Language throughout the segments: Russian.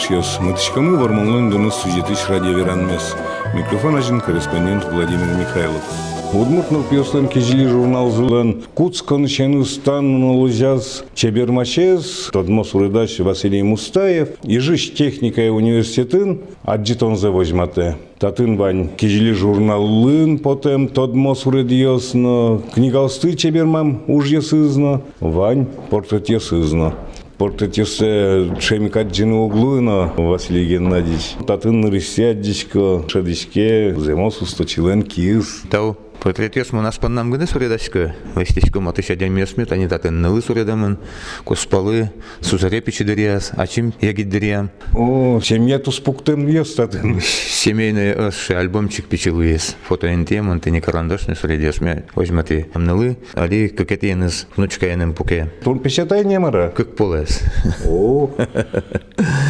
Ешьес. Матышкамы варманлын донос сюжетыш радио веранмес. Микрофон один корреспондент Владимир Михайлов. Удмуртнул пьеслен кежили журнал зулен куц кончену стан лузяз чебермачез, тодмос уредач Василий Мустаев, и жиш техника университетын, аджитон завозьмате. Татын вань кежили журнал лын, потом тодмос уредиосно, книгалсты чебермам уж есызно, вань портрет есызно. Портетесе чемикат джины углуина Василий Геннадьевич. Татын рысяддичко, шадичке, земос усточилен киз. Тау по нам гыны суредачка, вестичку матыша они татын нылы суредамын, куспалы, сузаре пичидериас, ачим ягиддериам. О, семья туспуктен ес татын. Семейный аш альбомчик пичилуес, фотоэнтем, он ты не карандашный суредеш, мне возьмати нылы, али какетеныз внучка яным пуке. Тон печатай немара. Как полес. О,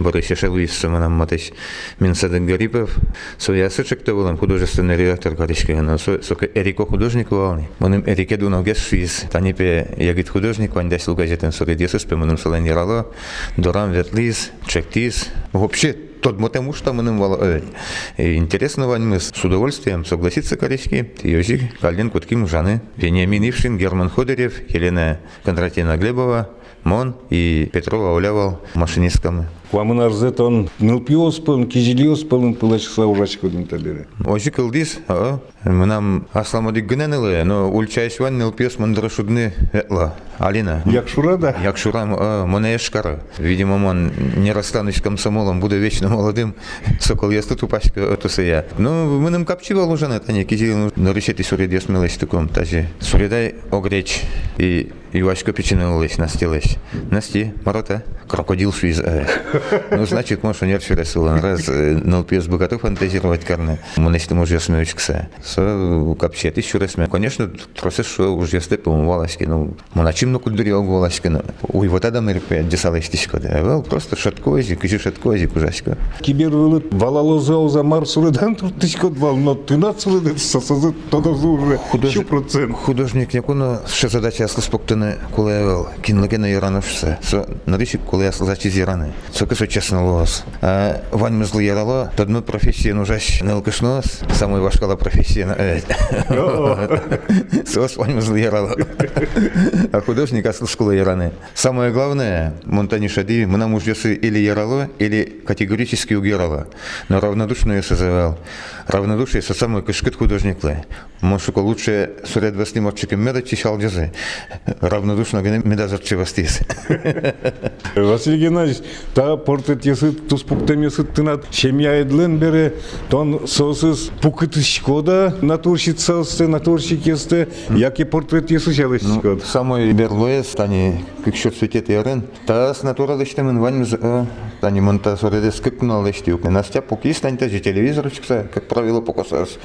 Борис Шалуис нам матыш Минсадын Гарипов. Своя сычек то болам художественный редактор Каришка. Но сока Эрико художник вални. Моным Эрике дунал гес швиз. Танипе ягит художник вань дас лугазетен соредесус пе моным саланирало. Дорам ветлиз, чектиз. Вообще тот потому что мы нам интересно вань мы с удовольствием согласиться корешки Йозик Калин Кутким Жаны Вениамин Ившин Герман Ходорев Елена Кондратьевна Глебова Мон и Петрова Улявал машинистками. Квамын арзет он нылпиос пылын, кизилиос пылын пылачса ужачко дин табере. Ожи кылдис, а? Нам асламадик гынанылы, но ульчайш ван нылпиос мандыра шудны этла. Алина. Якшура да? Якшурам, а, мона эшкара. Видимо, он не расстанусь комсомолом, буду вечно молодым. Сокол я тут упаська, это я. Ну, мы нам капчивал уже на это, не кизил, но решите суред смелость таком, тажи. Суредай огреч и Ивашка печенылась, настилась. Насти, морота, крокодил швиз. Ну, значит, может, не вчера сылан. Раз НЛПС бы готов фантазировать карны. Мы начнем уже смеючкса. Со капчет еще раз. Конечно, троссе шо уже степом валаски. Ну, мы на чем на кудуре валаски. Ой, вот это мы репе десалась тишко. Вел просто шаткозик, кижи шаткозик ужасько. Кибер вылыт валало зал за марсуредан тут тишко вал, но ты нацелы сосазы тогда уже еще процент. Художник якуно ще задача слоспоктане, коли я вел, кінлекена Ірана все. Со наріші, коли я слазачі з Ірани. Це кисо чесно лос. А вань ми зли ярало, то ми професія ну жаш не лкишнос, самої важкала професія на евет. Сос вань ми зли ярало. А художник а слышкула Ираны. Самое главное, Монтани Шади, мы нам уже или ярало, или категорически угирало. Но равнодушно я созывал. Равнодушие со самой кышкет художник. Может, лучше суред вас снимочком меда чищал джазы. Равнодушно меда зарчевастис. Василий Геннадьевич, та портрет ясы туспуктем ясы тынат семья эдлен бере, тон сосыз пукытышкода натурщица осте, натурщик есте, яки портрет ясы шалышкода. Самой берлоес, тани кыкшот светет ярен, та с натуралышты мен вань тани монта суреде скыпналышты. Настя пукис, тани та же телевизор чикса, как правило, покосас.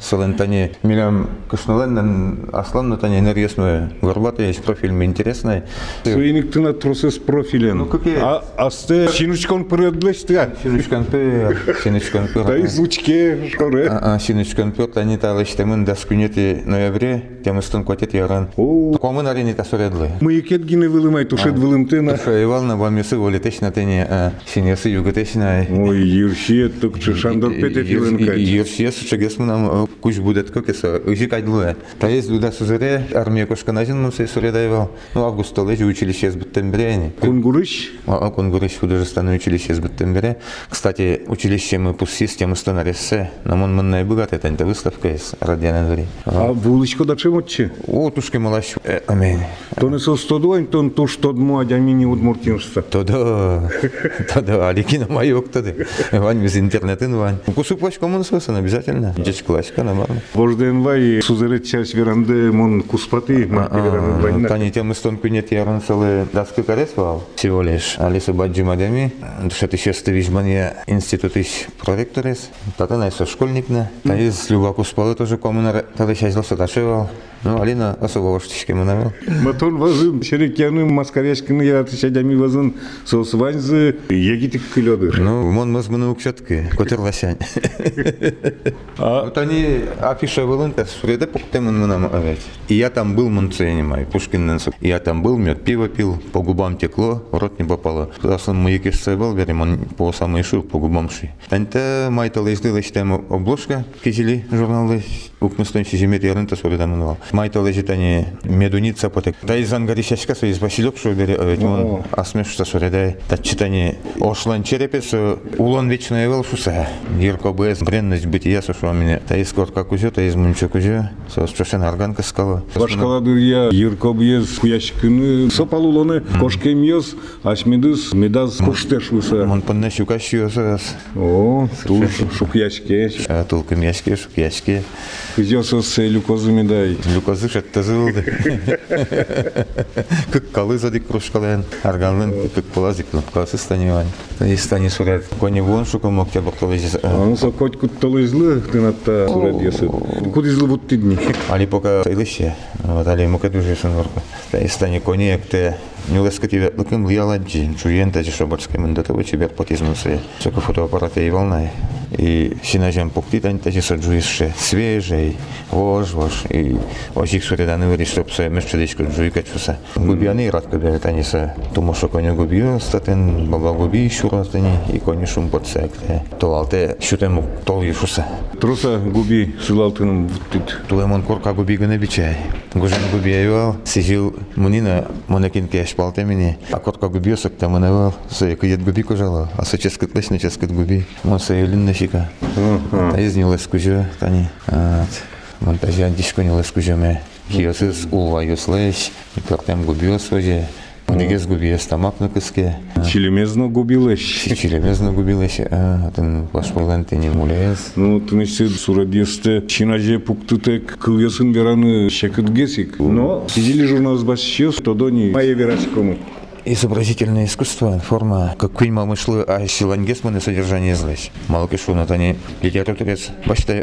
Сылен тани милям кышнылен, аслан тани энергиясную. Горбатый есть профиль, мне интересный. Суиник тынат тросыз профилен. Ну, какие? А асте шинучкон пырыдлышты. Синучкан пыр, синучкан пыр. Да и звучке шоре. А, синучкан пыр, тани та лыштымын да скунети ноябре, тем истон кватет яран. О, Комын арени та суредлы. мыйкет гине вылымай, тушет вылымтына. Що Івална вам яси волі течна тені, а сінєси юга течна. Ой, юршие, тук шандор пете филенкать. Юрсіє сучагес му нам куш буде тако кеса, ужі кайдлуе. Та є луда сузере, армія кошка назін нам сей суредайвал. Ну, август лежи училище с Буттенберени. Кунгурыш? А Кунгурыш художественное училище с Буттенбере. Кстати, училище мы пусть систему станаресе, но он манная богатая, это выставка из Радиана Двори. А вуличко да чемотче? О, тушки малаш, амень. То не со стодуань, то туш тодмо, а дяміні удмуртіншса. Тогда, тогда, Аликина майок тогда. Вань без интернета, Вань. Кусок плащ кому насосан обязательно. Дичь классика, нормально. Божден вай сузерет часть веранды мон куспаты, мон пидеран вайна. Тани тем истонку нет, я ранцелы даски карес вал. Всего лишь. Алиса badžimadami. 2020 institutais prorektoriais. Tada jis školnikne. Tai mm. jis Liubakų spalvą, tada komunarą, tada 60 atašėvau. Ну, Алина особо воштишке мунавел. Матон вазын шерекяны маскаряшканы яратыша дами вазын соусванзы егитик кылёдыр. Ну, мон мыз мыны укшатки, котерласянь. А Вот они афиша вылынка, среда пуктемын мынам авять. И я там был, мон ценимай, Пушкин И я там был, мед пиво пил, по губам текло, в рот не попало. Засын мыйки был, берем, он по самой шу, по губам ши. Танта майтал издылыш там обложка, кизили журналы, укмыстон сизимет ярынта соридан мынвал. Майтал ежит они медуница потек. Да из ангаришашка, со из Василек шу бере, авять, он асмешта соридай. Та читани ошлан черепес, улон вечная вел шуса. Ерко без бренность бытия, со что меня. Та из корка кузё, та из мунча кузё, со чошен арганка скала. башкаладыр я еркобьез куяшкыны сопалулоны кошкемьез ашмидыз медаз коштешуса. Мон панна щукащиосас. О, туж шукяшке. Толком яшке, шук яшке. Кызёсыз люкозы медай. Люкозы шаттазылды. Кык калы задик кружкален. Арганлын кык полазик кнопкасы станивань. И стани сурет. Кони вон шуком октябрь колежис. Анса хоть кутталызлы тынатта сурет ясы. Кудызлы вот тидни. Али пока илище. Вот али мука дуже шунорка. Та и стани кони якте Нюлеска тебе лыкым лияладжи, чуен тажи шобарской мандатовый чебер потизмусы. Сока фотоаппарата и волнай. И синажем пукти тань тажи саджуисше. Свежий, вож, вож. И ожик суреданы выри, чтоб се мешчедечко джуйка чуса. Губяны радка берет они са. Тому що коня губіо статен, баба губі шуратані, і коні шум подсекте. То алте шутему тол юшуса. Труса губи сылалтыным вот тит. Тулемон корка губи гыны бичай. Гужан губи айвал, сижил мунина, монекин кеш Палте мені. А корка губи осак там манавал, се кыйет губи кожало, а се ческат лесне ческат губи. Мон се елин нешика. Та изнил эскужо, тани. Монтажи антишко нил эскужо ме. Киосыз улва юслеш, пертем губи освоже. Негез губи стамак на кыске. Чилемезно губилеш. Чилемезно губилеше, а, тын пашпалан тени мулез. Ну, ты несе сурадесте чинаже пуктытек кыльясын вераны шекытгесик. Но сидели журналист басчес, то дони майя верачкому. Изобразительное искусство, форма, как куйма мышлы, а силангесманы содержание злэш. Малки шуна тани литературец баштай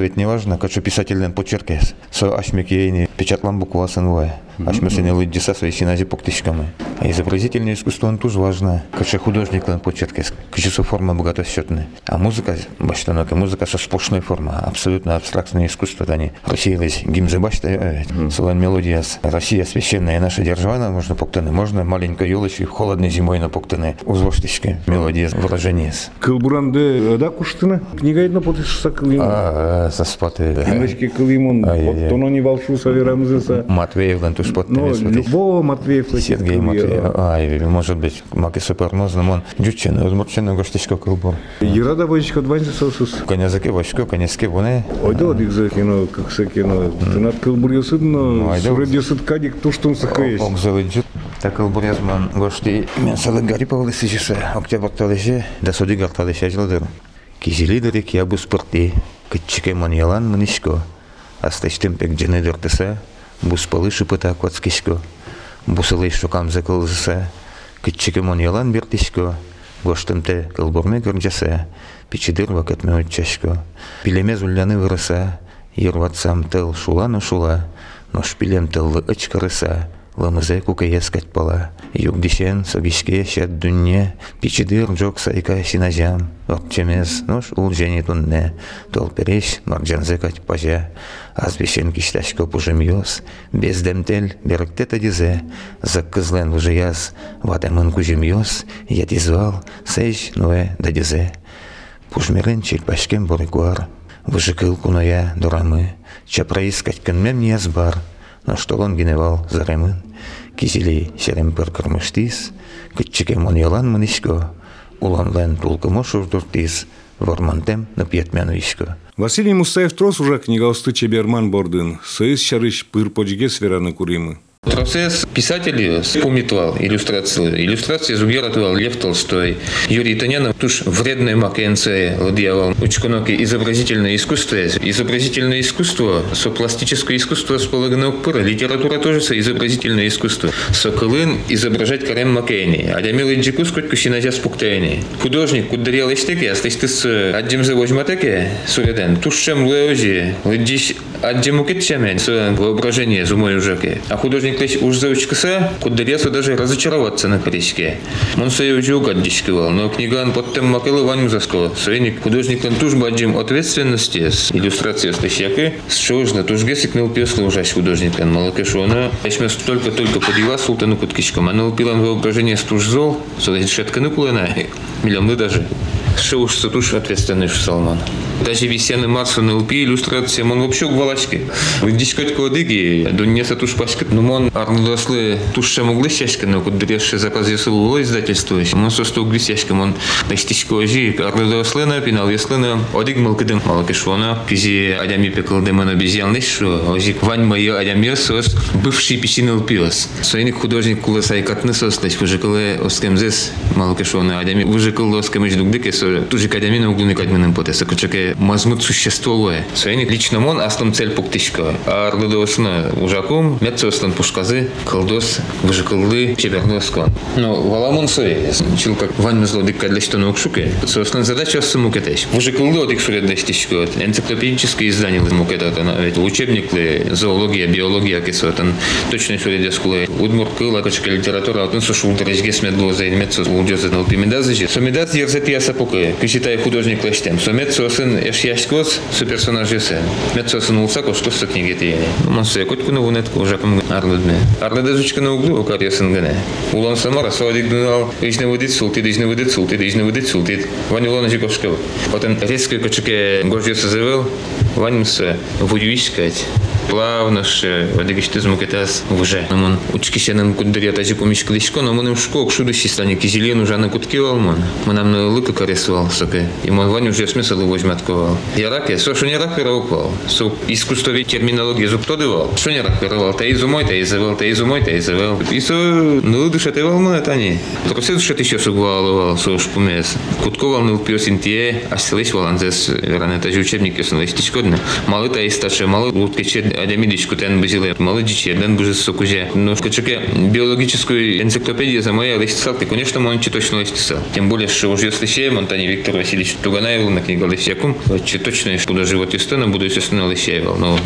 ведь не важно, как что писательный почеркес. Со ашмек ейни печатлан буква сынвая. Ашмесене лыддиса свои синази поктишкамы. А изобразительное искусство он тоже важно, как что художник лан почеркес. Качество форма богатосчетная. А музыка, баштанока, музыка со сплошной форма, абсолютно абстрактное искусство тани. Россия лезь, гимзы баштай овет. Солан мелодия, Россия священная наша держава, можно поктаны, можно маленькой елочки холодной зимой на поктаны. Узвоштички, мелодия, выражение. Кылбуранды да куштына? Книга едно потышса кылим. А, со спаты. Кимешки кылимон, Ай-яй-яй. тоно не волшуса верамзыса. Матвеев, туш Ну, подтами смотреть. любого Матвеев Сергей Матвеев. Ай, может быть, маки супернозно, он дючен, возмурчен, гоштичко кылбур. Ирада бойчка дванзы сосус. Конязаке вачко, конязке буне. Ойда одик за кино, как се кино. Тынат кылбур ясыдно, Айда. сурет ясыд кадик туштун сахаеш. Окзалы джут. Так кылбурязман гошти. Мен салы Гариповлы сижесе. Октябрь талеше, да соди гарталеше жылдыр. Кизилидерик я буспырти. Кытчике маньялан мынишко. Астачтым пек джене дыртыса. бұспалы шыпыта көцкеско, бұсылай шукам кылзысы, күтчігім он ялан бердеско, гоштымты кылбурны көрджесі, пичидыр вакытмы өтчешко. Пилемез үлләні вырыса, ерватсам тыл шуланы шула, нош пилем тыллы ычкырыса ламызе кукаяс кэтпала. Югдишен согишке шәт дүнне, пичидыр жок сайка синазян, вакчемез, нож ул жени тунне, тол переш марджанзе бешен азбешен кишташко пужым йос, бездемтел беректе тадизе, заккызлен лужияз, ватемын кужым йос, ятизвал, сэйш нуэ дадизе. Пужмерен чекпашкем бурекуар, выжыкыл куная дурамы, чапраискать кынмем не азбар, наштолон генерал заремын кисилей серем пыр кырмыштис кытчыкем он яланмын ишко уланлен тулкымо шурдуртис вормантем напьетмену ишко Василий Мустаев трос уже книга усты чеберман бордын, союз шарыш пыр почге свераны куримы. Процесс писателей помнитвал иллюстрации. Иллюстрации зугератвал Лев Толстой. Юрий Танянов туж вредной макенце ладьявал. Учконоки изобразительное искусство. Изобразительное искусство, со пластическое искусство с пыра. Литература тоже со изобразительное искусство. Соколын изображать карем макейни. А для джикус котку синазя спуктейни. Художник кударел эстеки, а слышь ты с аддим завожматеке, суреден. Тушшем леожи. Лыдиш аддим укетчемен. Воображение зумой ужаке. А художник лишь уж заучкаса, кударесу даже разочароваться на коричке. Он свою учу гаддичкивал, но книга он под тем макелы ваню заскала. Свойник художник он туж баджим ответственности с иллюстрацией стащаки, с чего ж на туж гесик не упесла ужась художник он малакешона. Эшмес только-только подела султану куткичком, а налупила воображение с туж зол, содать шатка ныкулена, миллионы даже. Что уж туш ответственный Салман. Даже весенний Марсу на ЛП иллюстрация, он вообще гвалачки. В дискоть кодыги, до неса туш пашка, но он арнудослы туше могли щашка, но куд дрешше заказ ясыл уло издательство. Он со сто гвисяшка, он наштичко ожи, арнудослы на пинал яслы на одиг малкадым малкашвона, пизи адями пекал демон обезьян лишь, ожик вань мое адями сос, бывший писинил пиос. Своиник художник куласай катны сос, лишь выжикалы оскемзес малкашвона, адями выжикал оскемыч дугдыке, тужи кадямина углуны кадминын потеса, кучаке мазмут существовое. Своиник лично мон астом цель пуктышка. А арлыдосына ужакум, метцостан пушказы, колдос, выжикалды, чеберноскон. Но валамон сой, чил как вань зло дикка для что наук шуке. Собственно, задача суму кетеш. Выжикалды от их сурет дастишко. Энциклопедические издания мукета, ведь учебник ли, зоология, биология, кисотан, точно сурет дескулы. Удмур кыла, качка литература, атын сушул дорожге смедло за метцос, лудёзы на пимедазы. Сомедат ерзет я сапука, киситай художник лештем. Сомет сосын еш яшкос, su personažu se. Met su nulsako, što su knjige tijeni. Man se kot kuno vunet ko žapam arludme. Arlada zучка на углу, кар ясын гане. Улан самара садик дунал, ишне водит султит, ишне водит султит, ишне водит султит. Вань улан жиковшкав. Потом резко кочуке гожье созывал, вань се воюискать плавно ще одегишти змукетас вже. Мон учкисянин кундыря тажи поміж кличко, но моним шкок шудущий стані кизілен уже не куткивал мон. Монам не лика каресувал соке. І мон вань уже смисл возьматковал. Я раке, со що не рак переуквал. Со искусствові термінології зуптодивал. Що не рак перевал, та изумой, та изавал, та изумой, та изавал. І со не душативал мене та ні. Тросе душати ще сугвалувал, со шпумес. Кутковал не впіос інтіє, а селиш валанзес, веране, та ж учебники селиш тічкодне. Мали та істаче, мали лутки Адямидичку тен базиле молодичи, ден бужи сокуже. Но в качуке биологическую энциклопедию за моя листисал, ты, конечно, он точно листисал. Тем более, что уже слышим, Антоний Виктор Васильевич Туганаев на книгу Лисякум, че точно, что даже вот истина буду, естественно, Лисяева. Но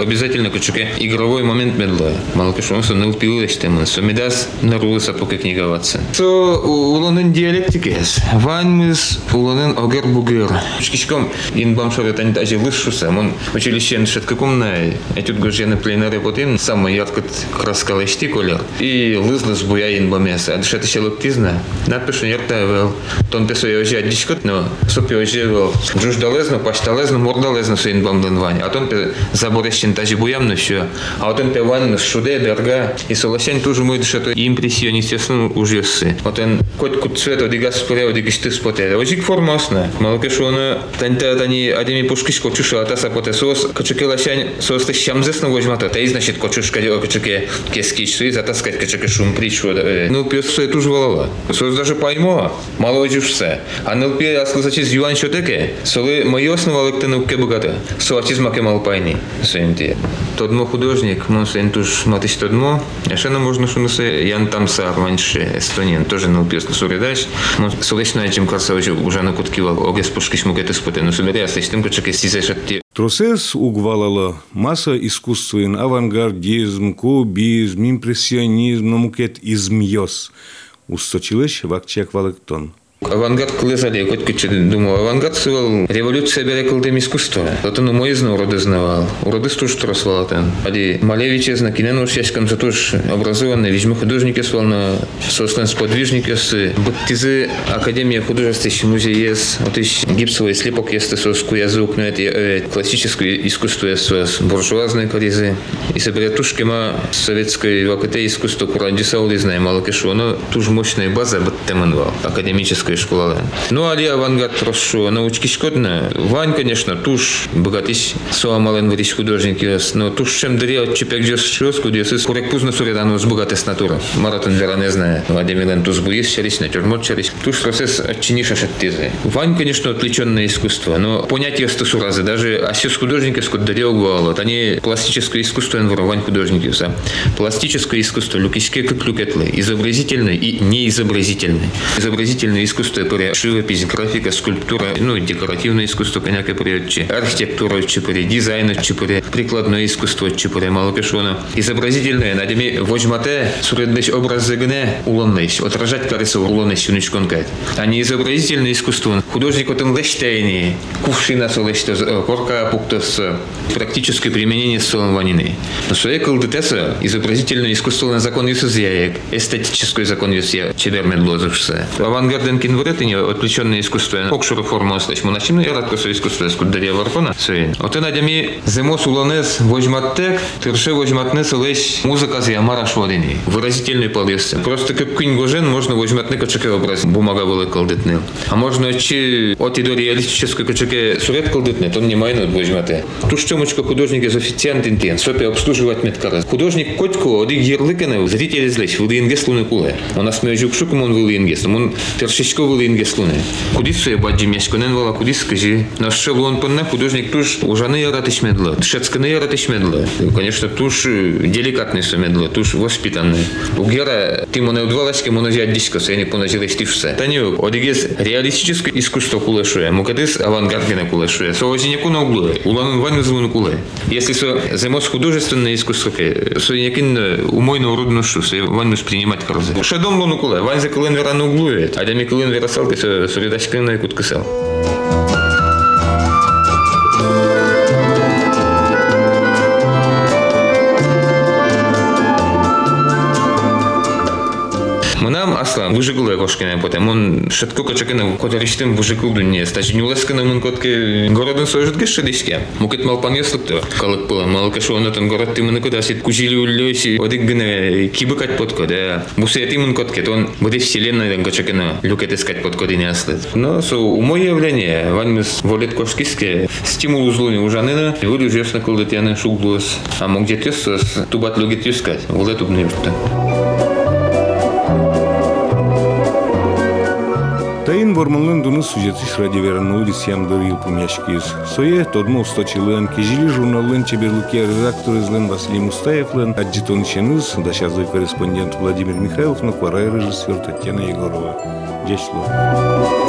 обязательно качуке игровой момент медла. Мало что он не упил тему. Сомедас нарулися поки книговаться. Со улонен диалектики. Ваньмис улонен огер бугер. Шкичком ин бамшоре тань даже лышуса. Он училище шаткакум на Этюд гожены пленари потин, саме ярко краска лешти колір. І лизли з буяїн бомеса. А дешати ще лоптізна. Напишу ярта вел. Тон писо я ожі аддішкот, но сопі ожі вел. Джуж далезно, пашталезно, мордалезно суїн бамлен вань. А тон пе заборещен тажі буямно що. А отон пе вань шуде, берга. І солосянь тоже мой дешато імпресіоніст ясно ужеси. Отен кот кут цвет одига споря одиги шти споте. Ожик формосна. Малке що вона танта тані адемі пушкишко чуша атаса поте сос. Качукеласянь сос te šamzes nuvažiuota, tai значит, кочушка кочуке кескичсу, затаскать кочуке шум причу. Ну, пес это уже волала. Сос даже поймо, мало все. А не лпі, а сказати, з юань що таке, соли мої основали ктену кебогата, соатізма кемал пайні, сенті. Тодмо художник, мон сен туж матись тодмо, а ще не можна що несе, ян там сар, менше естонін, теж не лпі, що сурідач, мон солично чим класа уже на кутківал, огес пушкиш мукети споти, ну собі я стич тим кочуке сізешат Тросес угвалала масса искусствен, авангардизм, кубизм, импрессионизм, намукет измьос. Усточилеш вакчак валектон. Авангард клизали, хоть кучу думав, авангард сивал революция бере кылдым искусство. Зато ну мой знал роды знавал. Роды стуж тросвал там. Ади Малевич зна кинен уж яшкам за туж образованный, вижмы художники свал на собственно сподвижники с Буттизы Академия художеств музей есть. Вот ищ гипсовый слепок есть соску язык, но это классическое искусство есть буржуазные коризы. И собере тушки ма советской вакате искусство Курандисаули знаем, мало кешу, но туж мощная база баттеманвал. Академическая школа. Ну, али авангард прошу научки скотна. Вань, конечно, туш богатись суамален врись художники, но туш чем даре от чепек жес шоску, где сыс курек пузно суредану с богатес натура. Маратон вера не знает. Вадимилен туз буис чарись, натюрморт чарись. Туш процесс отчиниша шаттизы. Вань, конечно, отвлеченное искусство, но понятие стасуразы, даже осес художники скот даре угуало. Они пластическое искусство, вань художники, са. Пластическое искусство, люкиске как люкетлы, изобразительное и неизобразительное. Изобразительное искусство, это живопись, графика, скульптура, ну, декоративное искусство, коняка приотчи, архитектура, чипари, дизайн, чипари, прикладное искусство, чипари, малопешона. Изобразительное, надеми, возьмате, суредность образ загне, улонность, отражать кажется улонность уничконкает. А не изобразительное искусство. Художник вот он лештейни, кувшина солештос, корка пуктос, практическое применение солон ванины. Но своей колдетеса изобразительное искусство на закон юсузяек, эстетический закон юсузяек, чедермен блозушся. Авангарден кинвретине отвлеченное искусство, окшуру форму остач, монашимно и радкосо искусство, скуддария варкона, своин. Вот это надями зимос улонес возьматтек, тырше возьматнес олесь музыка з ямара шводини. Выразительный полез. Просто как кинь гожен можно возьматне кочеке образ, бумага была колдетнил. А можно чи от и до реалистической кочеке сурет колдетне, то не майно возьмате. Ту штемочка художник из официант интен, сопе обслуживать меткарас. Художник котко, оди герлыкene, зрители злесь, вылиенгес луны куле. Он нас межук шуком он вылиенгес, он тершичко вылиенгес луны. Кудис суе баджи мешконен вала кудис скажи. Наш шелон понна художник туж ужаны яратыш медла, тшецканы яратыш медла. Конечно, туж деликатный сумедла, туж воспитанный. У гера ты моне удвалась, кему взять диско, я не поназилась ты все. Таню, одигес реалистическое искусство кулешуя, мукадис авангардное кулешуя. Соозиняку на углу, уланун ваню звону куле. Если со займос художественное искусство, со якин умойно уродно шу, со ваню принимать корзы. Шедом луну куле, вань за кулен вера на углу, а дами кулен вера салки, со солидачка на якут касал. Аслан выжигылы кошкене потом. Он шатко качакене котариштем выжигыл дүние. Стачи нюлескене мун котке городын сойжит гешелишке. Мукет мал панеслык то. Калык пыла на онатын город тимыны кодасит кужили уллёси. Одик гене кибы кать потко да. Бусе тимын котке он буде вселенной качакене люкет искать потко дине аслы. Но со умо явление ванмис волет кошкиске стимул узлуни ужаныны. Вылю жесна кылдет яны шуглус. А мог где тюссус тубат логит юскать. Вот эту бнюрта. Вормалын дуны сюжетиш радиоверан улис ямдыр йылпым яшкиз. Сое тодмо усточилын, кежили журналын чеберлуки редактор излен Василий Мустаевлен, аджитон ченыз, дашазы корреспондент Владимир Михайлов, на кварай режиссер Татьяна Егорова. Дячло.